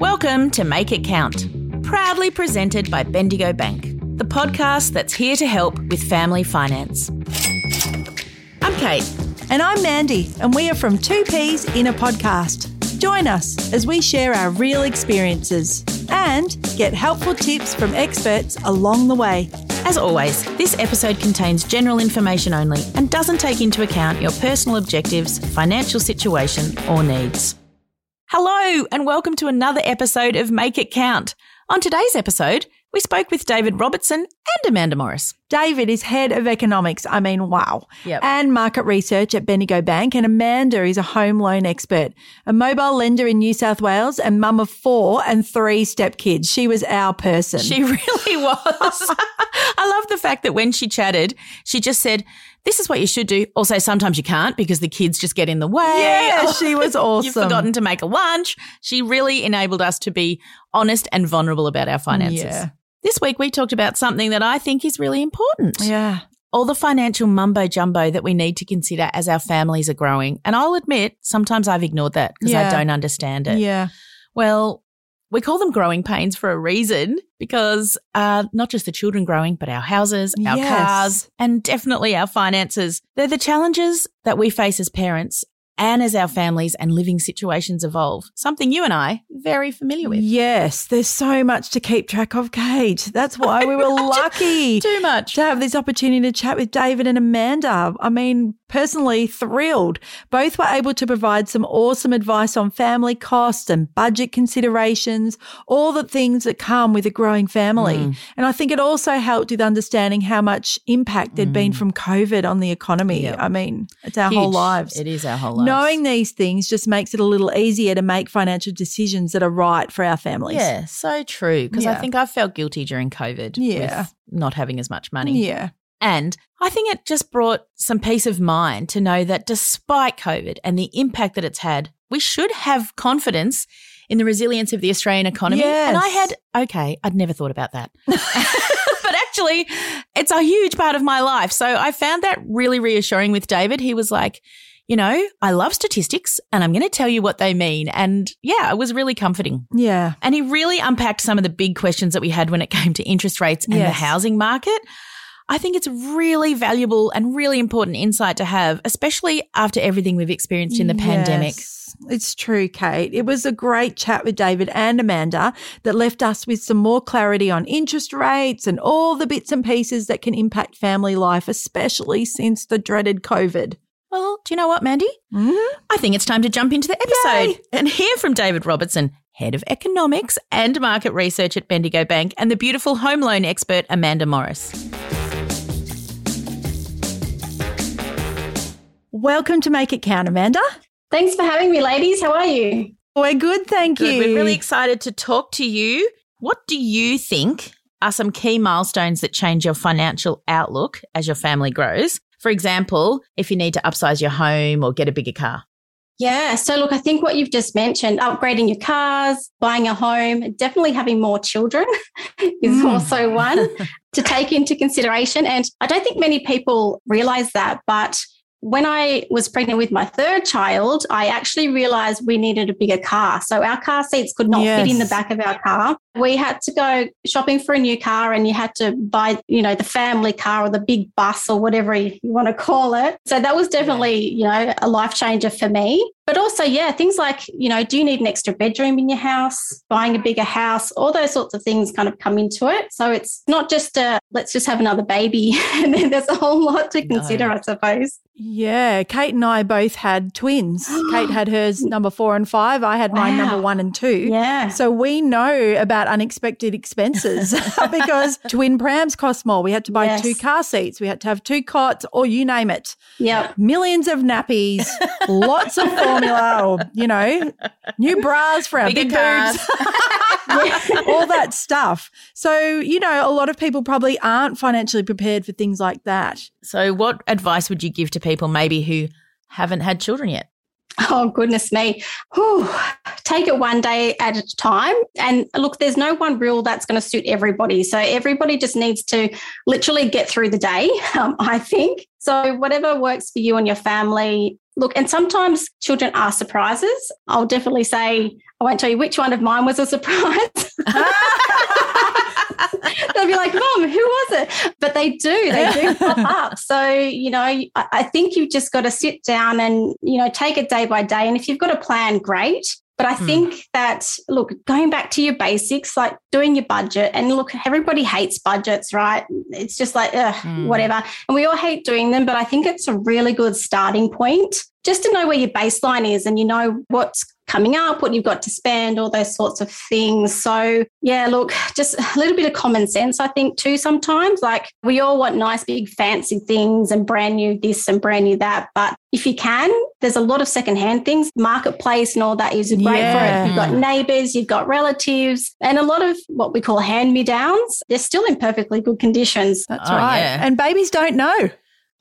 Welcome to Make It Count, proudly presented by Bendigo Bank, the podcast that's here to help with family finance. I'm Kate. And I'm Mandy, and we are from Two Peas in a Podcast. Join us as we share our real experiences and get helpful tips from experts along the way. As always, this episode contains general information only and doesn't take into account your personal objectives, financial situation, or needs. Hello, and welcome to another episode of Make It Count. On today's episode, we spoke with David Robertson and Amanda Morris. David is head of economics, I mean, wow, Yep. and market research at Bendigo Bank, and Amanda is a home loan expert, a mobile lender in New South Wales, and mum of four and three stepkids. She was our person. She really was. I love the fact that when she chatted, she just said, This is what you should do. Also, sometimes you can't because the kids just get in the way. yeah, she was awesome. You've forgotten to make a lunch. She really enabled us to be honest and vulnerable about our finances. Yeah. This week, we talked about something that I think is really important. Yeah. All the financial mumbo jumbo that we need to consider as our families are growing. And I'll admit, sometimes I've ignored that because I don't understand it. Yeah. Well, we call them growing pains for a reason because uh, not just the children growing, but our houses, our Yes. cars, and definitely our finances. They're the challenges that we face as parents and as our families and living situations evolve. Something you and I very familiar with. Yes, there's so much to keep track of, Kate. That's why we were lucky Too much. to have this opportunity to chat with David and Amanda. I mean, personally thrilled. Both were able to provide some awesome advice on family costs and budget considerations, all the things that come with a growing family. Mm. And I think it also helped with understanding how much impact there'd been from COVID on the economy. Mm. Yep. I mean, it's our whole lives. It is our whole lives. Knowing these things just makes it a little easier to make financial decisions that are right for our families. Yeah, so true. Because I think I felt guilty during COVID Yeah. with not having as much money. Yeah. And I think it just brought some peace of mind to know that despite COVID and the impact that it's had, we should have confidence in the resilience of the Australian economy. And I had, okay, I'd never thought about that. but actually, it's a huge part of my life. So I found that really reassuring with David. He was like, you know, I love statistics and I'm going to tell you what they mean. And yeah, it was really comforting. Yeah. And he really unpacked some of the big questions that we had when it came to interest rates and the housing market. I think it's really valuable and really important insight to have, especially after everything we've experienced in the pandemic. It's true, Kate. It was a great chat with David and Amanda that left us with some more clarity on interest rates and all the bits and pieces that can impact family life, especially since the dreaded COVID. Well, do you know what, Mandy? Mm-hmm. I think it's time to jump into the episode Yay. and hear from David Robertson, head of economics and market research at Bendigo Bank, and the beautiful home loan expert Amanda Morris. Welcome to Make It Count, Amanda. Thanks for having me, ladies. How are you? We're good, thank Good. you. We're really excited to talk to you. What do you think are some key milestones that change your financial outlook as your family grows? For example, if you need to upsize your home or get a bigger car. Yeah. So, look, I think what you've just mentioned, upgrading your cars, buying a home, definitely having more children is Mm. also one to take into consideration. And I don't think many people realize that. But when I was pregnant with my third child, I actually realized we needed a bigger car. So, our car seats could not fit in the back of our car. We had to go shopping for a new car and you had to buy, you know, the family car or the big bus or whatever you want to call it. So that was definitely, you know, a life changer for me. But also, yeah, things like, you know, do you need an extra bedroom in your house? Buying a bigger house, all those sorts of things kind of come into it. So it's not just a let's just have another baby. and then there's a whole lot to consider, No. I suppose. Yeah, Kate and I both had twins. Kate had hers number four and five. I had mine number one and two. Yeah. So we know about unexpected expenses because twin prams cost more. We had to buy Yes. two car seats. We had to have two cots or you name it. Yeah. Millions of nappies, lots of formula or, you know, new bras for our Bigger big cars. boobs. all that stuff. So, you know, a lot of people probably aren't financially prepared for things like that. So, what advice would you give to people maybe who haven't had children yet? Oh, goodness me. Whew. Take it one day at a time. And look, there's no one rule that's going to suit everybody. So everybody just needs to literally get through the day, um, I think. So whatever works for you and your family, Look, and sometimes children are surprises. I'll definitely say, I won't tell you which one of mine was a surprise. They'll be like, Mom, who was it? But they do, they do pop up. So, you know, I think you've just got to sit down and, you know, take it day by day. And if you've got a plan, great. But I hmm. think that, look, going back to your basics, like doing your budget, and look, everybody hates budgets, right? It's just like, ugh, mm. whatever. And we all hate doing them, but I think it's a really good starting point just to know where your baseline is and you know what's coming up, what you've got to spend, all those sorts of things. So, yeah, look, just a little bit of common sense, I think, too, sometimes. Like, we all want nice, big, fancy things and brand new this and brand new that. But if you can, there's a lot of secondhand things, marketplace and all that is great yeah. for it. You've got neighbors, you've got relatives, and a lot of what we call hand me downs. They're still in perfectly good conditions. That's oh, right. Yeah. And babies don't know.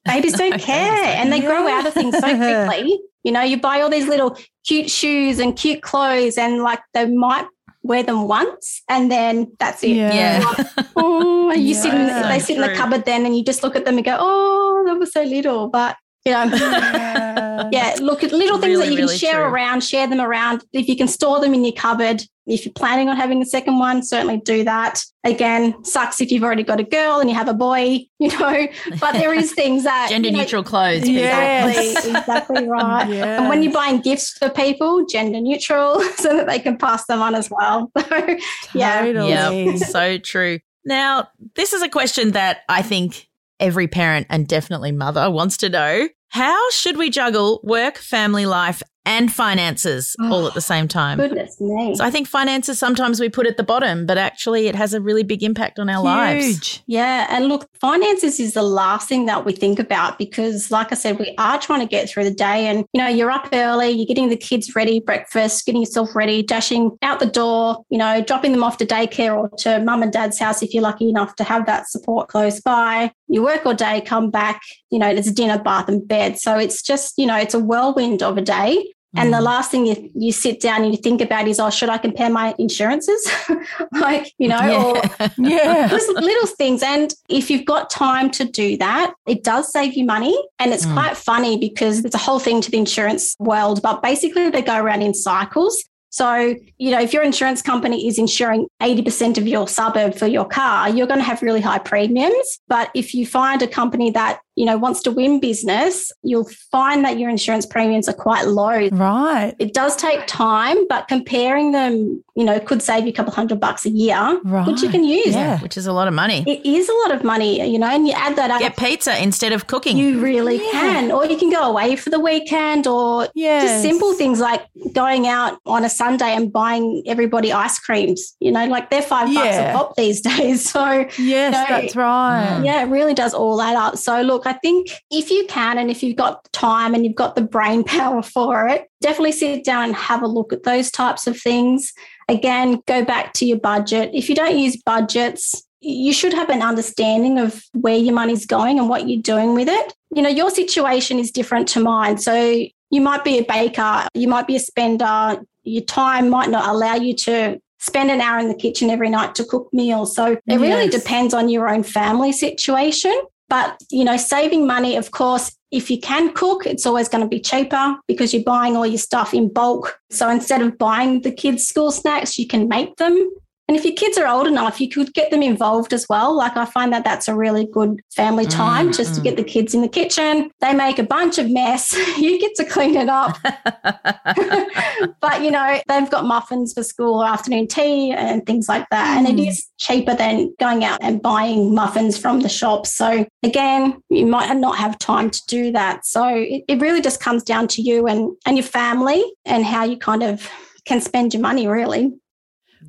Babies don't care and they grow out of things so quickly. You know, you buy all these little cute shoes and cute clothes, and like they might wear them once and then that's it. Yeah. yeah. oh, you yeah, sit in, they sit true. in the cupboard then and you just look at them and go, oh, that was so little. But you know, yeah, yeah look at little things really, that you can really share true. around, share them around. If you can store them in your cupboard, if you're planning on having a second one, certainly do that. Again, sucks if you've already got a girl and you have a boy, you know, but there is things that gender you know, neutral clothes. Exactly, exactly right. Yes. And when you're buying gifts for people, gender neutral so that they can pass them on as well. So, yeah. Totally. Yeah, so true. Now, this is a question that I think every parent and definitely mother wants to know. How should we juggle work, family life, and finances oh, all at the oh, same time. Goodness me. So I think finances sometimes we put at the bottom, but actually it has a really big impact on our Huge. lives. Yeah. And look, finances is the last thing that we think about because, like I said, we are trying to get through the day and, you know, you're up early, you're getting the kids ready, breakfast, getting yourself ready, dashing out the door, you know, dropping them off to daycare or to mum and dad's house if you're lucky enough to have that support close by. You work all day, come back, you know, there's dinner, bath, and bed. So it's just, you know, it's a whirlwind of a day. And the mm. last thing you, you sit down and you think about is, oh, should I compare my insurances? like, you know, yeah. or yeah. just little things. And if you've got time to do that, it does save you money. And it's mm. quite funny because it's a whole thing to the insurance world, but basically they go around in cycles. So, you know, if your insurance company is insuring 80% of your suburb for your car, you're going to have really high premiums. But if you find a company that you know, wants to win business, you'll find that your insurance premiums are quite low. Right. It does take time, but comparing them, you know, could save you a couple hundred bucks a year, right. which you can use. Yeah, which is a lot of money. It is a lot of money, you know, and you add that up. Get pizza instead of cooking. You really yeah. can. Or you can go away for the weekend or yes. just simple things like going out on a Sunday and buying everybody ice creams. You know, like they're five yeah. bucks a pop these days. So, yes, you know, that's right. Yeah, it really does all add up. So, look, I think if you can and if you've got time and you've got the brain power for it, definitely sit down and have a look at those types of things. Again, go back to your budget. If you don't use budgets, you should have an understanding of where your money's going and what you're doing with it. You know, your situation is different to mine. So you might be a baker, you might be a spender, your time might not allow you to spend an hour in the kitchen every night to cook meals. So it yes. really depends on your own family situation. But, you know, saving money, of course, if you can cook, it's always going to be cheaper because you're buying all your stuff in bulk. So instead of buying the kids' school snacks, you can make them. And if your kids are old enough, you could get them involved as well. Like I find that that's a really good family time mm, just mm. to get the kids in the kitchen. They make a bunch of mess. you get to clean it up. but you know, they've got muffins for school, afternoon tea, and things like that. Mm. And it mm. cheaper than going out and buying muffins from the shops. So again, you might not have time to do that. So it, it really just comes down to you and, and your family and how you kind of can spend your money really.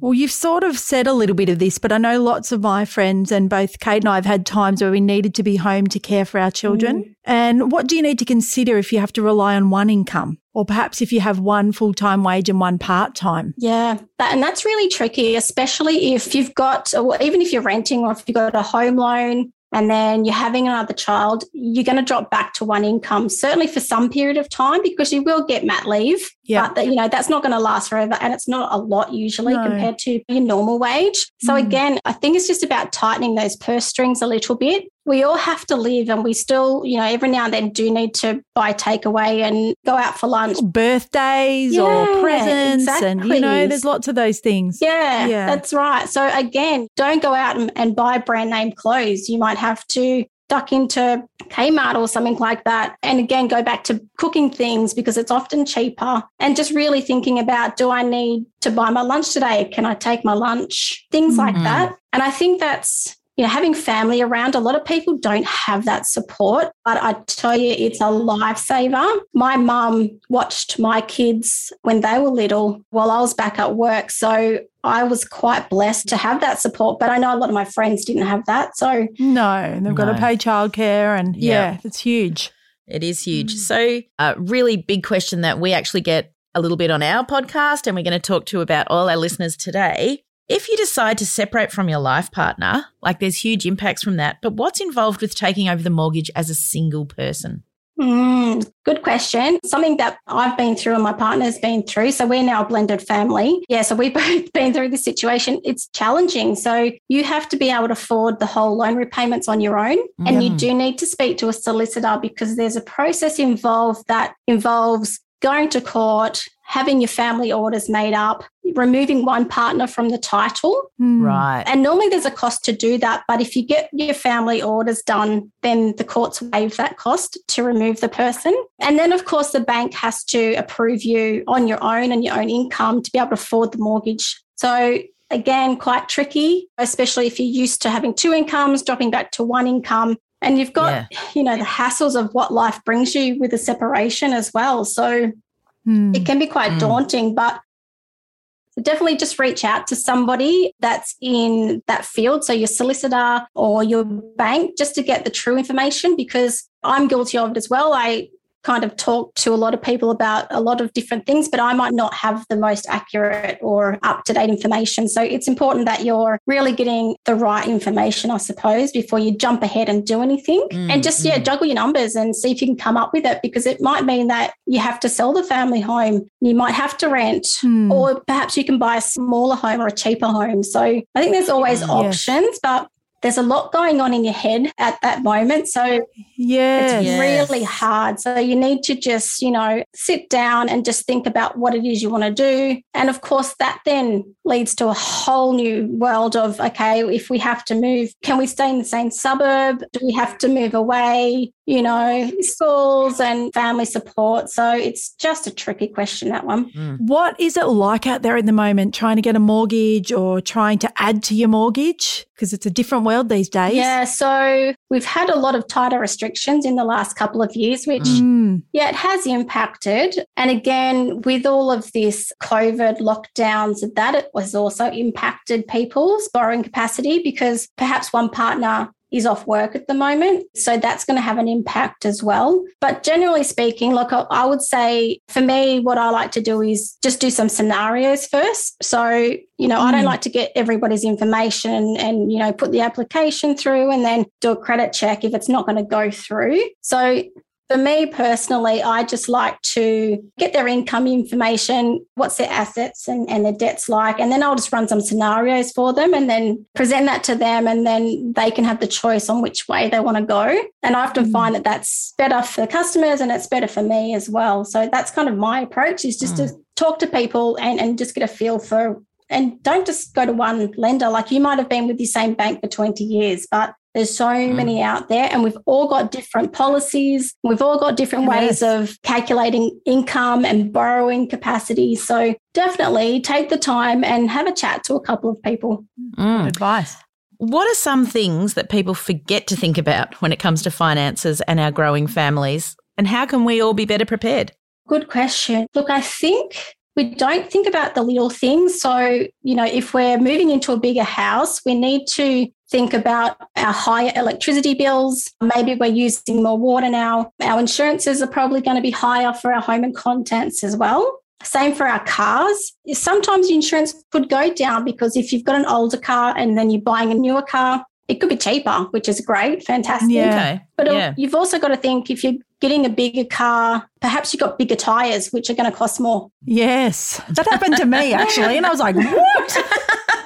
Well, you've sort of said a little bit of this, but I know lots of my friends and both Kate and I have had times where we needed to be home to care for our children. Mm. And what do you need to consider if you have to rely on one income? Or perhaps if you have one full time wage and one part time. Yeah, that, and that's really tricky, especially if you've got, or even if you're renting or if you've got a home loan and then you're having another child, you're going to drop back to one income, certainly for some period of time, because you will get mat leave. Yeah. But that, you know, that's not going to last forever. And it's not a lot usually no. compared to your normal wage. So mm. again, I think it's just about tightening those purse strings a little bit. We all have to live and we still, you know, every now and then do need to buy takeaway and go out for lunch. Birthdays yeah, or presents. Exactly. And, you know, there's lots of those things. Yeah, yeah, that's right. So, again, don't go out and, and buy brand name clothes. You might have to duck into Kmart or something like that. And again, go back to cooking things because it's often cheaper and just really thinking about do I need to buy my lunch today? Can I take my lunch? Things mm-hmm. like that. And I think that's you know, having family around, a lot of people don't have that support. But I tell you, it's a lifesaver. My mum watched my kids when they were little while I was back at work. So I was quite blessed to have that support. But I know a lot of my friends didn't have that. So, no, they've no. got to pay childcare. And yeah, yeah, it's huge. It is huge. Mm. So, a really big question that we actually get a little bit on our podcast, and we're going to talk to about all our listeners today if you decide to separate from your life partner, like there's huge impacts from that, but what's involved with taking over the mortgage as a single person? Mm, good question. Something that I've been through and my partner's been through. So we're now a blended family. Yeah, so we've both been through this situation. It's challenging. So you have to be able to afford the whole loan repayments on your own. Mm. And you do need to speak to a solicitor because there's a process involved that involves going to court, having your family orders made up, removing one partner from the title. Mm. Right. And normally there's a cost to do that. But if you get your family orders done, then the courts waive that cost to remove the person. And then, of course, the bank has to approve you on your own and your own income to be able to afford the mortgage. So again, quite tricky, especially if you're used to having two incomes, dropping back to one income. And you've got, yeah. you know, the hassles of what life brings you with a separation as well. So mm. it can be quite mm. daunting, but definitely just reach out to somebody that's in that field. So your solicitor or your bank, just to get the true information because I'm guilty of it as well. I kind of talk to a lot of people about a lot of different things, but I might not have the most accurate or up to date information. So it's important that you're really getting the right information, I suppose, before you jump ahead and do anything. Mm, and just, yeah, mm. juggle your numbers and see if you can come up with it because it might mean that you have to sell the family home, you might have to rent, mm. or perhaps you can buy a smaller home or a cheaper home. So I think there's always yes. options, but there's a lot going on in your head at that moment. So yes. it's yes. really hard. So you need to just, you know, sit down and just think about what it is you want to do. And of course, that then leads to a whole new world of, okay, if we have to move, can we stay in the same suburb? Do we have to move away? You know, schools and family support. So it's just a tricky question, that one. Mm. What is it like out there at the moment trying to get a mortgage or trying to add to your mortgage? Because it's a different world these days. Yeah. So we've had a lot of tighter restrictions in the last couple of years, which, mm. yeah, it has impacted. And again, with all of this COVID lockdowns, that it was also impacted people's borrowing capacity because perhaps one partner is off work at the moment. So that's going to have an impact as well. But generally speaking, look, I would say for me, what I like to do is just do some scenarios first. So, you know, mm. I don't mm. like to get everybody's information and, and, you know, put the application through and then do a credit check if it's not going to go through. So for me personally, I just like to get their income information, what's their assets and, and their debts like, and then I'll just run some scenarios for them and then present that to them, and then they can have the choice on which way they want to go. And I often mm. find that that's better for customers and it's better for me as well. So that's kind of my approach is just mm. to talk to people and, and just get a feel for and don't just go to one lender. Like you might have been with the same bank for 20 years, but there's so mm. many out there, and we've all got different policies. We've all got different yes. ways of calculating income and borrowing capacity. So definitely take the time and have a chat to a couple of people. Mm. Advice. What are some things that people forget to think about when it comes to finances and our growing families? And how can we all be better prepared? Good question. Look, I think we don't think about the little things. So, you know, if we're moving into a bigger house, we need to think about our higher electricity bills. Maybe we're using more water now. Our insurances are probably going to be higher for our home and contents as well. Same for our cars. Sometimes the insurance could go down because if you've got an older car and then you're buying a newer car, it could be cheaper, which is great, fantastic. Yeah. Okay. But yeah. you've also got to think if you're getting a bigger car, perhaps you've got bigger tires, which are going to cost more. Yes. That happened to me actually. And I was like, what?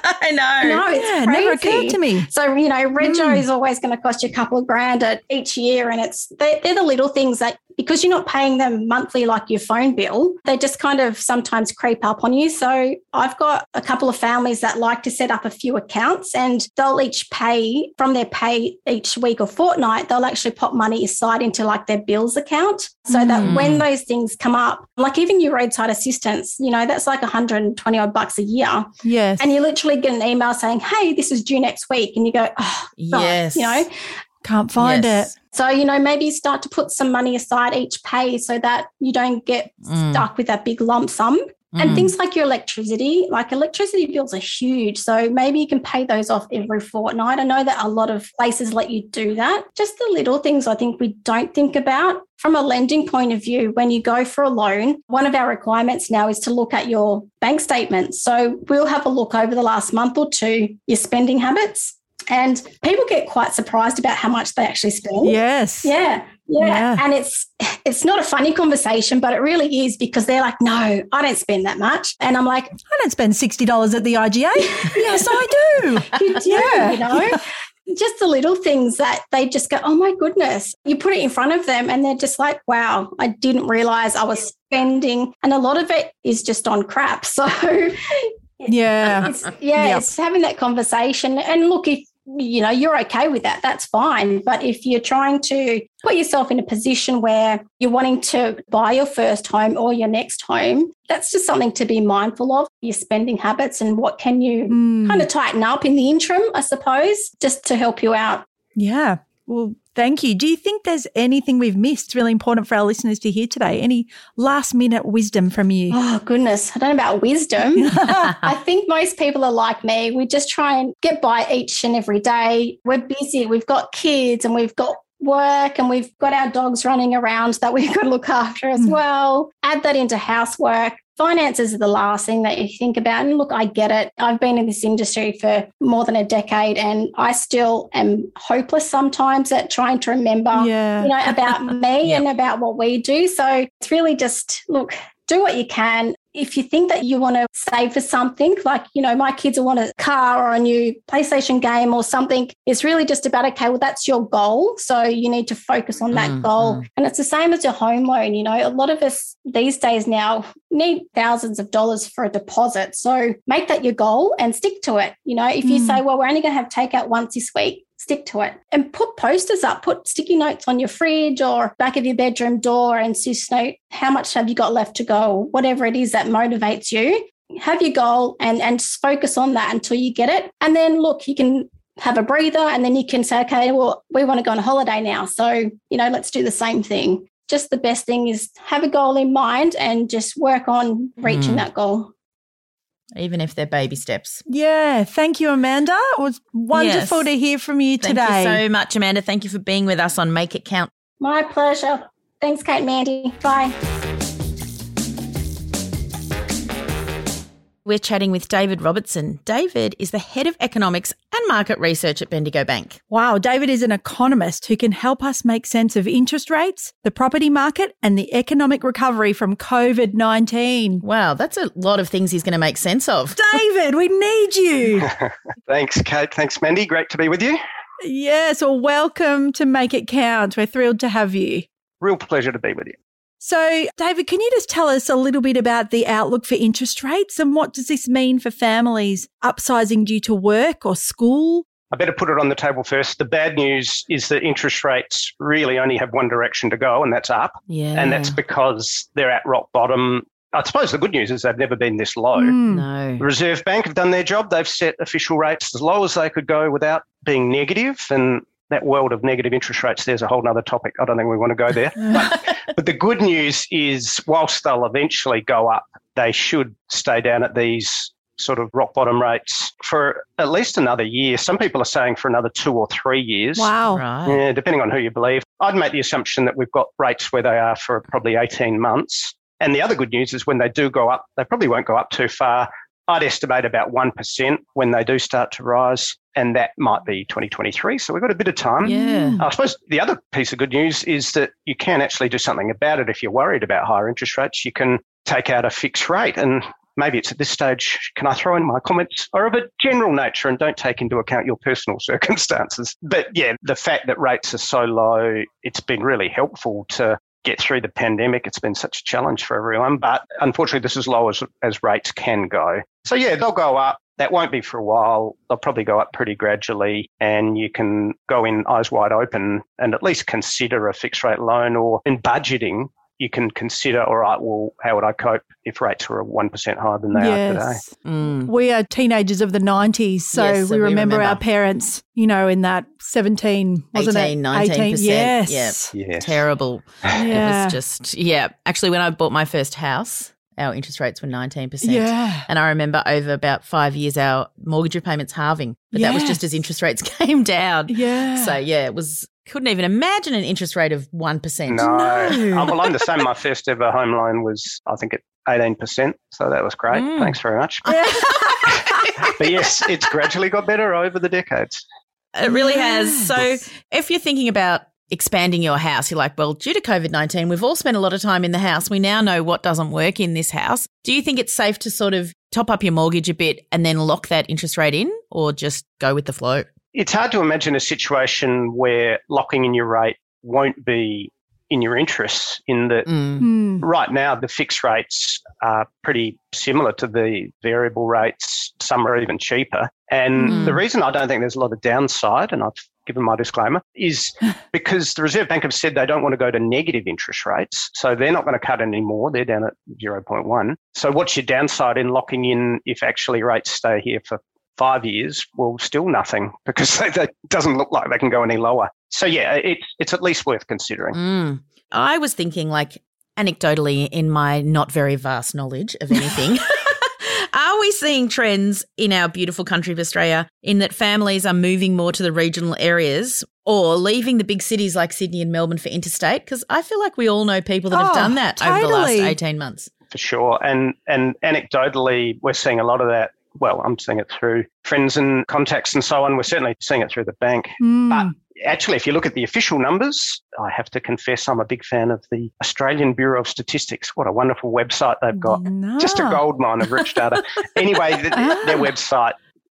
I know. No, it's yeah, crazy. never occurred to me. So, you know, Rego Mm. is always going to cost you a couple of grand at each year. And it's, they, they're the little things that, because you're not paying them monthly like your phone bill, they just kind of sometimes creep up on you. So I've got a couple of families that like to set up a few accounts and they'll each pay from their pay each week or fortnight, they'll actually pop money aside into like their bills account so that Mm. when those things come up, like even your roadside assistance, you know, that's like 120 odd bucks a year. Yes. And you literally get an email saying, hey, this is due next week. And you go, oh, God, Yes. you know, Can't find Yes. it. so, you know, maybe start to put some money aside each pay so that you don't get Mm. stuck with that big lump sum. And Mm. things like your electricity, like electricity bills are huge. So maybe you can pay those off every fortnight. I know that a lot of places let you do that. Just the little things I think we don't think about. From a lending point of view, when you go for a loan, one of our requirements now is to look at your bank statements. So we'll have a look over the last month or two, your spending habits. And people get quite surprised about how much they actually spend. Yes. Yeah, yeah, Yeah. and it's it's not a funny conversation, but it really is because they're like, "No, I don't spend that much," and I'm like, I don't spend $60 at the IGA. yes, I do. "You do, Yeah. you know." Just the little things that they just go, oh my goodness. You put it in front of them and they're just like, wow, I didn't realize I was spending. And a lot of it is just on crap. So, Yeah. it's, yeah, Yep. it's having that conversation. And look, if you know you're okay with that, that's fine. But if you're trying to put yourself in a position where you're wanting to buy your first home or your next home, that's just something to be mindful of. Your spending habits and what can you Mm. kind of tighten up in the interim, I suppose, just to help you out. Yeah. Well, thank you. Do you think there's anything we've missed really important for our listeners to hear today? Any last minute wisdom from you? Oh goodness, I don't know about wisdom. I think most people are like me. We just try and get by each and every day. We're busy. We've got kids and we've got work and we've got our dogs running around that we've got to look after as Mm. well. Add that into housework. Finances are the last thing that you think about. And look, I get it. I've been in this industry for more than a decade and I still am hopeless sometimes at trying to remember yeah. you know, about me Yep. and about what we do. So it's really just look, do what you can. If you think that you want to save for something, like, you know, my kids will want a car or a new PlayStation game or something, it's really just about, okay, well, that's your goal. So you need to focus on that Mm, goal. mm. And it's the same as your home loan. You know, a lot of us these days now need thousands of dollars for a deposit. So make that your goal and stick to it. You know, if you Mm. say, well, we're only going to have takeout once this week, stick to it and put posters up, put sticky notes on your fridge or back of your bedroom door and just note how much have you got left to go, whatever it is that motivates you. Have your goal and and just focus on that until you get it. And then look, you can have a breather and then you can say, okay, well, we want to go on a holiday now. So, you know, let's do the same thing. Just the best thing is have a goal in mind and just work on reaching Mm. that goal. Even if they're baby steps. Yeah. Thank you, Amanda. It was wonderful Yes. to hear from you today. Thank you so much, Amanda. Thank you for being with us on Make It Count. My pleasure. Thanks, Kate Mandy. Bye. We're chatting with David Robertson. David is the head of economics and market research at Bendigo Bank. Wow, David is an economist who can help us make sense of interest rates, the property market, and the economic recovery from COVID 19. Wow, that's a lot of things he's going to make sense of. David, we need you. Thanks, Kate. Thanks, Mandy. Great to be with you. yes, well, welcome to Make It Count. We're thrilled to have you. Real pleasure to be with you. So, David, can you just tell us a little bit about the outlook for interest rates and what does this mean for families upsizing due to work or school? I better put it on the table first. The bad news is that interest rates really only have one direction to go, and that's up. Yeah. And that's because they're at rock bottom. I suppose the good news is they've never been this low. Mm. no. The Reserve Bank have done their job. They've set official rates as low as they could go without being negative. And that world of negative interest rates, there's a whole other topic. I don't think we want to go there. But the good news is, whilst they'll eventually go up, they should stay down at these sort of rock bottom rates for at least another year. Some people are saying for another two or three years. Wow. Right. Yeah, depending on who you believe. I'd make the assumption that we've got rates where they are for probably 18 months. And the other good news is when they do go up, they probably won't go up too far. I'd estimate about 1% when they do start to rise, and that might be 2023. So we've got a bit of time. Yeah. I suppose the other piece of good news is that you can actually do something about it if you're worried about higher interest rates. You can take out a fixed rate. And maybe it's at this stage, can I throw in my comments are of a general nature and don't take into account your personal circumstances. But yeah, the fact that rates are so low, it's been really helpful to get through the pandemic. It's been such a challenge for everyone, but unfortunately, this is low as, as rates can go. So yeah, they'll go up. That won't be for a while. They'll probably go up pretty gradually, and you can go in eyes wide open and at least consider a fixed rate loan or in budgeting you can consider, all right, well, how would I cope if rates were 1% higher than they yes. are today? Mm. We are teenagers of the 90s, so, yes, we, remember we, remember our parents, you know, in that 17, wasn't 18, it? 19%. 18, yes. Yep. yes. Terrible. Yeah. It was just, yeah. Actually, when I bought my first house, our interest rates were 19%. Yeah. And I remember over about five years, our mortgage repayments halving. But yes. that was just as interest rates came down. Yeah. So, yeah, it was couldn't even imagine an interest rate of 1%. No. no. oh, well, I'm the same. My first ever home loan was, I think, at 18%. So that was great. Mm. Thanks very much. but yes, it's gradually got better over the decades. It really yes. has. So if you're thinking about expanding your house, you're like, well, due to COVID 19, we've all spent a lot of time in the house. We now know what doesn't work in this house. Do you think it's safe to sort of top up your mortgage a bit and then lock that interest rate in or just go with the flow? It's hard to imagine a situation where locking in your rate won't be in your interests in that mm. Hmm. right now the fixed rates are pretty similar to the variable rates some are even cheaper and mm. the reason i don't think there's a lot of downside and i've given my disclaimer is because the reserve bank have said they don't want to go to negative interest rates so they're not going to cut anymore they're down at 0.1 so what's your downside in locking in if actually rates stay here for five years, well, still nothing because it doesn't look like they can go any lower. So yeah, it, it's at least worth considering. Mm. I was thinking, like anecdotally, in my not very vast knowledge of anything. Are we seeing trends in our beautiful country of Australia in that families are moving more to the regional areas or leaving the big cities like Sydney and Melbourne for interstate? Because I feel like we all know people that have oh, done that totally. over the last 18 months. For sure. And and anecdotally, we're seeing a lot of that well, I'm seeing it through friends and contacts and so on. We're certainly seeing it through the bank. Mm. But actually, if you look at the official numbers, I have to confess I'm a big fan of the Australian Bureau of Statistics. What a wonderful website they've got. No. Just a gold mine of rich data. anyway, the, ah. their website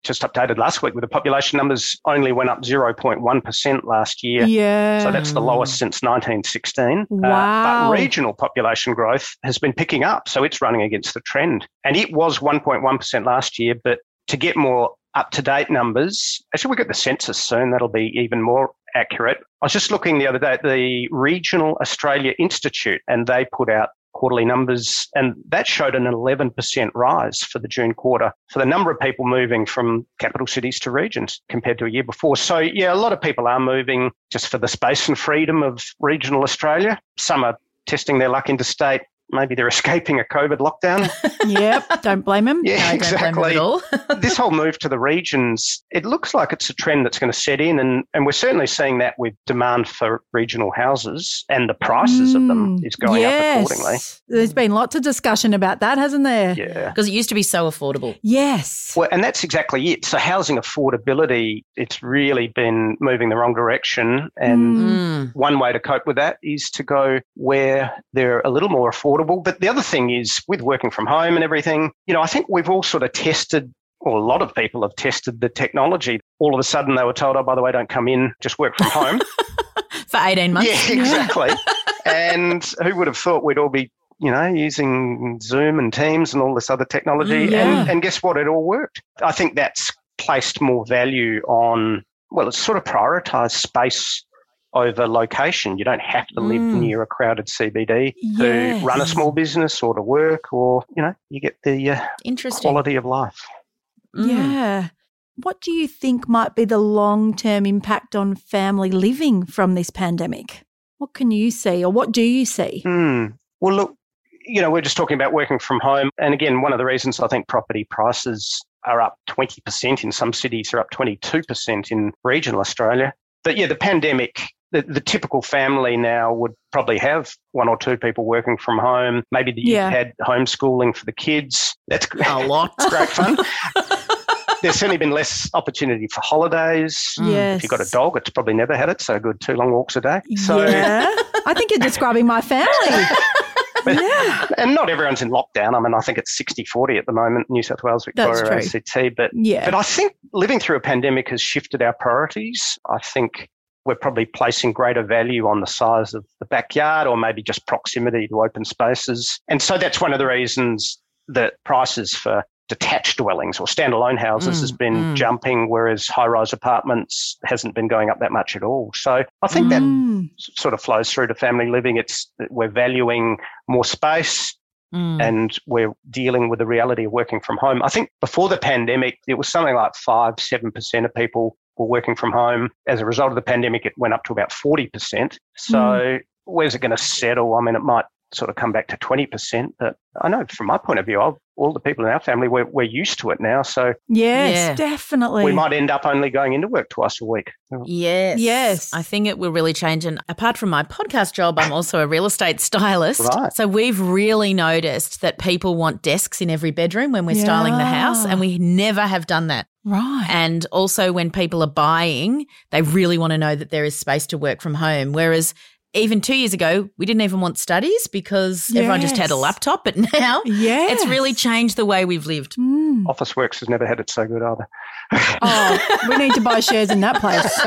just updated last week with the population numbers only went up 0.1% last year. Yeah. So that's the lowest since 1916. Wow. Uh, but regional population growth has been picking up. So it's running against the trend. And it was 1.1% last year. But to get more up to date numbers, actually, we get the census soon. That'll be even more accurate. I was just looking the other day at the Regional Australia Institute, and they put out quarterly numbers, and that showed an 11% rise for the June quarter for the number of people moving from capital cities to regions compared to a year before. So, yeah, a lot of people are moving just for the space and freedom of regional Australia. Some are testing their luck interstate maybe they're escaping a COVID lockdown. yep, don't blame them. Yeah, no, exactly. this whole move to the regions, it looks like it's a trend that's going to set in, and, and we're certainly seeing that with demand for regional houses and the prices mm, of them mm, is going yes. up accordingly. There's been lots of discussion about that, hasn't there? Yeah. Because it used to be so affordable. Yes. Well, and that's exactly it. So housing affordability, it's really been moving the wrong direction. And mm. one way to cope with that is to go where they're a little more affordable affordable. But the other thing is with working from home and everything, you know, I think we've all sort of tested or a lot of people have tested the technology. All of a sudden they were told, oh, by the way, don't come in, just work from home. For 18 months. Yeah, exactly. and who would have thought we'd all be, you know, using Zoom and Teams and all this other technology? Mm, yeah. And, and guess what? It all worked. I think that's placed more value on, well, it's sort of prioritized space over location. You don't have to live mm. near a crowded CBD yes. to run a small business or to work, or you know, you get the uh, quality of life. Mm. Yeah. What do you think might be the long term impact on family living from this pandemic? What can you see, or what do you see? Mm. Well, look, you know, we're just talking about working from home. And again, one of the reasons I think property prices are up 20% in some cities, are up 22% in regional Australia. But yeah, the pandemic the, the typical family now would probably have one or two people working from home. Maybe you've yeah. had homeschooling for the kids. That's a lot. great fun. There's certainly been less opportunity for holidays. Mm. Yes. If you've got a dog, it's probably never had it. So good, two long walks a day. So yeah. I think you're describing my family. Yeah. and not everyone's in lockdown. I mean, I think it's 60 40 at the moment, New South Wales, That's Victoria, true. ACT. But, Yeah. but I think living through a pandemic has shifted our priorities. I think we're probably placing greater value on the size of the backyard or maybe just proximity to open spaces. And so that's one of the reasons that prices for detached dwellings or standalone houses Mm, has been mm. jumping, whereas high rise apartments hasn't been going up that much at all. So I think that Mm. s- sort of flows through to family living. It's we're valuing more space Mm. and we're dealing with the reality of working from home. I think before the pandemic, it was something like five, seven percent of people were working from home. As a result of the pandemic, it went up to about forty percent. So hmm. where's it going to settle? I mean, it might sort of come back to twenty percent, but I know from my point of view, I've, all the people in our family we're, we're used to it now. So Yes, Yeah. definitely. we might end up only going into work twice a week. Yes. Yes. I think it will really change. And apart from my podcast job, I'm also a real estate stylist. Right. So we've really noticed that people want desks in every bedroom when we're styling the house, and we never have done that. right. And also, when people are buying, they really want to know that there is space to work from home. Whereas even two years ago, we didn't even want studies because everyone just had a laptop. But now Yes. it's really changed the way we've lived. Mm. Officeworks has never had it so good either. Oh, we need to buy shares in that place.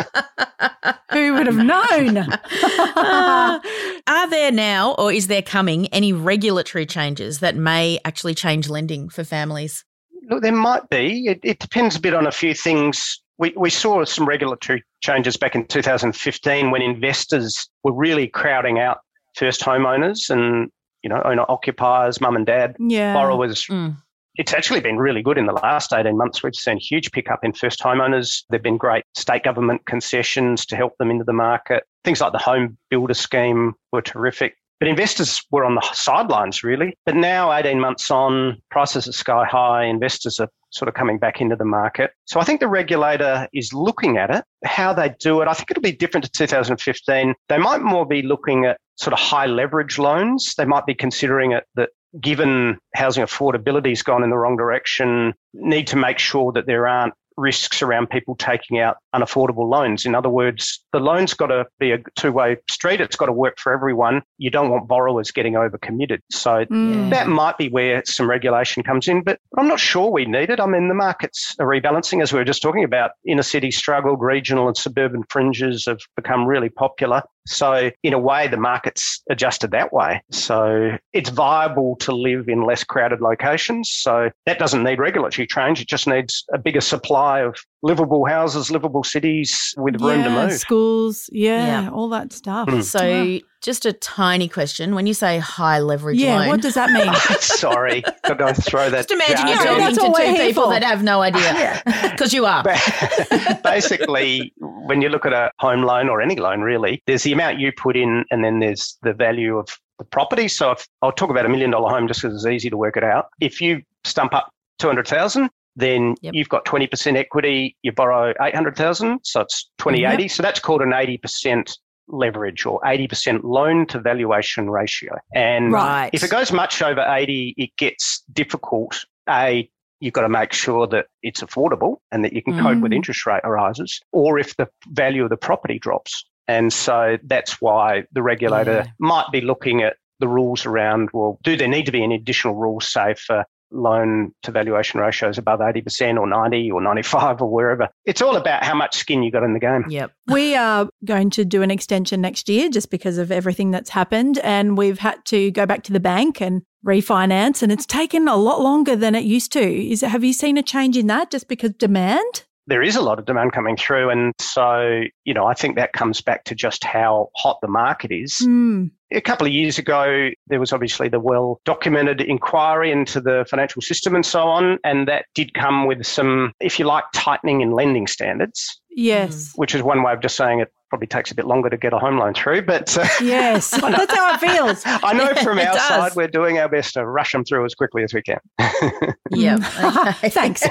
Who would have known? Uh, are there now, or is there coming, any regulatory changes that may actually change lending for families? Look, there might be. It, it depends a bit on a few things. We, we saw some regulatory changes back in 2015 when investors were really crowding out first homeowners and you know owner occupiers, mum and dad yeah. borrowers. Mm. It's actually been really good in the last 18 months. We've seen a huge pickup in first homeowners. There've been great state government concessions to help them into the market. Things like the home builder scheme were terrific. But investors were on the sidelines, really. But now, 18 months on, prices are sky high. Investors are sort of coming back into the market. So I think the regulator is looking at it. How they do it, I think it'll be different to 2015. They might more be looking at sort of high leverage loans. They might be considering it that given housing affordability has gone in the wrong direction, need to make sure that there aren't risks around people taking out unaffordable loans. In other words, the loan's got to be a two way street. It's got to work for everyone. You don't want borrowers getting overcommitted. So Mm. that might be where some regulation comes in, but I'm not sure we need it. I mean, the markets are rebalancing, as we were just talking about. Inner city struggled, regional and suburban fringes have become really popular. So, in a way, the market's adjusted that way. So, it's viable to live in less crowded locations. So, that doesn't need regulatory change. It just needs a bigger supply of livable houses, livable cities with room to move. Schools, yeah, Yeah. all that stuff. Mm. So, Wow. just a tiny question. When you say high leverage yeah, loan, what does that mean? Sorry, I don't throw that. just imagine you're talking to two people for. that have no idea because you are. Basically, when you look at a home loan or any loan, really, there's the amount you put in, and then there's the value of the property. So, if I'll talk about a million dollar home just because it's easy to work it out. If you stump up two hundred thousand, then Yep. you've got twenty percent equity. You borrow eight hundred thousand, so it's twenty eighty. So that's called an eighty percent leverage or 80% loan to valuation ratio. And Right. if it goes much over 80, it gets difficult. A, you've got to make sure that it's affordable and that you can cope with Mm. interest rate rises, or if the value of the property drops. And so that's why the regulator Yeah. might be looking at the rules around well, do there need to be any additional rules, say, for loan to valuation ratios above 80% or 90 or 95 or wherever? It's all about how much skin you got in the game. Yep. We are going to do an extension next year just because of everything that's happened. And we've had to go back to the bank and refinance. And it's taken a lot longer than it used to. Is have you seen a change in that just because demand? there is a lot of demand coming through. And so, you know, I think that comes back to just how hot the market is. Mm. A couple of years ago, there was obviously the well documented inquiry into the financial system and so on. And that did come with some, if you like, tightening in lending standards, Yes. Mm. which is one way of just saying it probably takes a bit longer to get a home loan through. But uh, Yes. That's how it feels. I know from our does. side, we're doing our best to rush them through as quickly as we can. Yep. Okay. Thanks.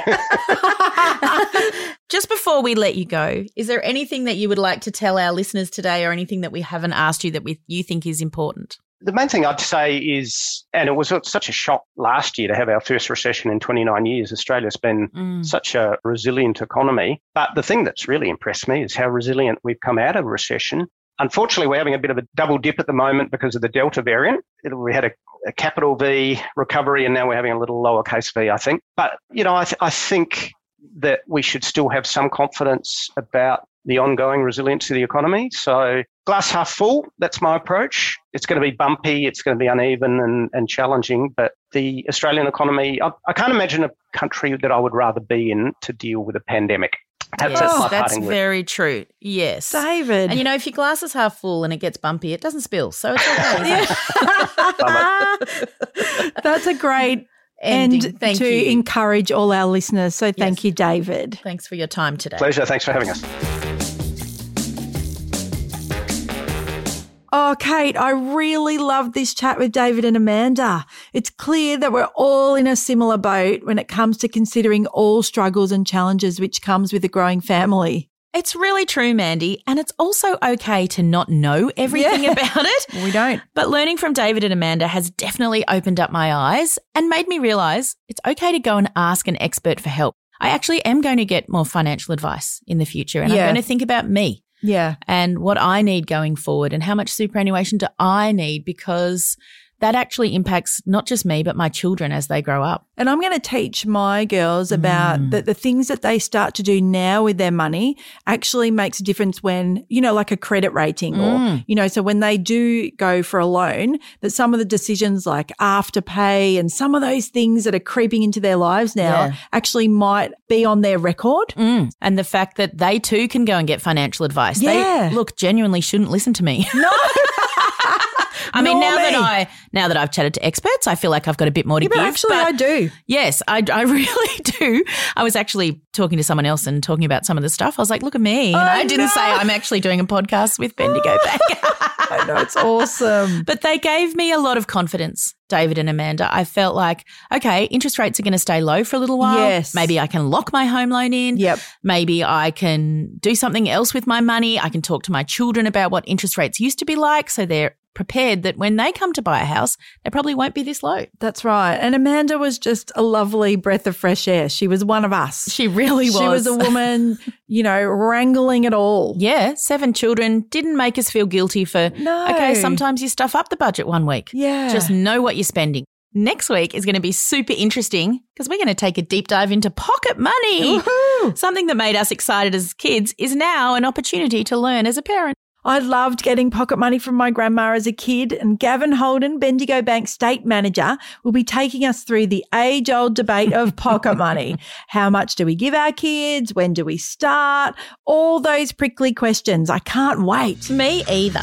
Just before we let you go, is there anything that you would like to tell our listeners today or anything that we haven't asked you that we, you think is important? The main thing I'd say is, and it was such a shock last year to have our first recession in 29 years. Australia's been Mm. such a resilient economy. But the thing that's really impressed me is how resilient we've come out of a recession. Unfortunately, we're having a bit of a double dip at the moment because of the Delta variant. We had a, a capital V recovery, and now we're having a little lowercase v, I think. But, you know, I, th- I think that we should still have some confidence about the ongoing resilience of the economy. So, glass half full, that's my approach. It's going to be bumpy, it's going to be uneven and, and challenging, but the Australian economy, I, I can't imagine a country that I would rather be in to deal with a pandemic. Perhaps yes, that's, oh, that's very true. Yes. David. And you know, if your glass is half full and it gets bumpy, it doesn't spill. So it's okay. that's a great ending. And thank to you. encourage all our listeners. So thank yes. you, David. Thanks for your time today. Pleasure. Thanks for having us. Oh, Kate, I really loved this chat with David and Amanda. It's clear that we're all in a similar boat when it comes to considering all struggles and challenges which comes with a growing family. It's really true, Mandy. And it's also okay to not know everything yeah. about it. We don't. But learning from David and Amanda has definitely opened up my eyes and made me realize it's okay to go and ask an expert for help. I actually am going to get more financial advice in the future and yeah. I'm going to think about me. Yeah. And what I need going forward and how much superannuation do I need because that actually impacts not just me, but my children as they grow up. And I'm going to teach my girls about mm. that the things that they start to do now with their money actually makes a difference when, you know, like a credit rating mm. or, you know, so when they do go for a loan, that some of the decisions like afterpay and some of those things that are creeping into their lives now yeah. actually might be on their record. Mm. And the fact that they too can go and get financial advice. Yeah. They, look, genuinely shouldn't listen to me. No. I mean, now me. that I now that I've chatted to experts, I feel like I've got a bit more to yeah, give. Actually, I do. Yes, I, I really do. I was actually talking to someone else and talking about some of the stuff. I was like, "Look at me!" Oh, I didn't no. say I'm actually doing a podcast with Bendigo Bank. I know it's awesome, but they gave me a lot of confidence. David and Amanda, I felt like, okay, interest rates are going to stay low for a little while. Yes. Maybe I can lock my home loan in. Yep. Maybe I can do something else with my money. I can talk to my children about what interest rates used to be like. So they're prepared that when they come to buy a house, they probably won't be this low. That's right. And Amanda was just a lovely breath of fresh air. She was one of us. She really was. She was a woman, you know, wrangling it all. Yeah. Seven children didn't make us feel guilty for, no. okay, sometimes you stuff up the budget one week. Yeah. Just know what you're spending. Next week is going to be super interesting because we're going to take a deep dive into pocket money. Woo-hoo. Something that made us excited as kids is now an opportunity to learn as a parent. I loved getting pocket money from my grandma as a kid, and Gavin Holden, Bendigo Bank State Manager, will be taking us through the age old debate of pocket money. How much do we give our kids? When do we start? All those prickly questions. I can't wait. Me either.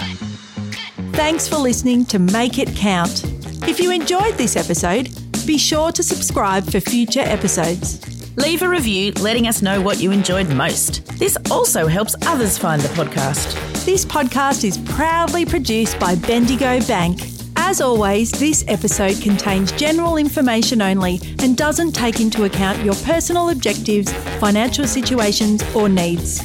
Thanks for listening to Make It Count. If you enjoyed this episode, be sure to subscribe for future episodes. Leave a review letting us know what you enjoyed most. This also helps others find the podcast. This podcast is proudly produced by Bendigo Bank. As always, this episode contains general information only and doesn't take into account your personal objectives, financial situations, or needs.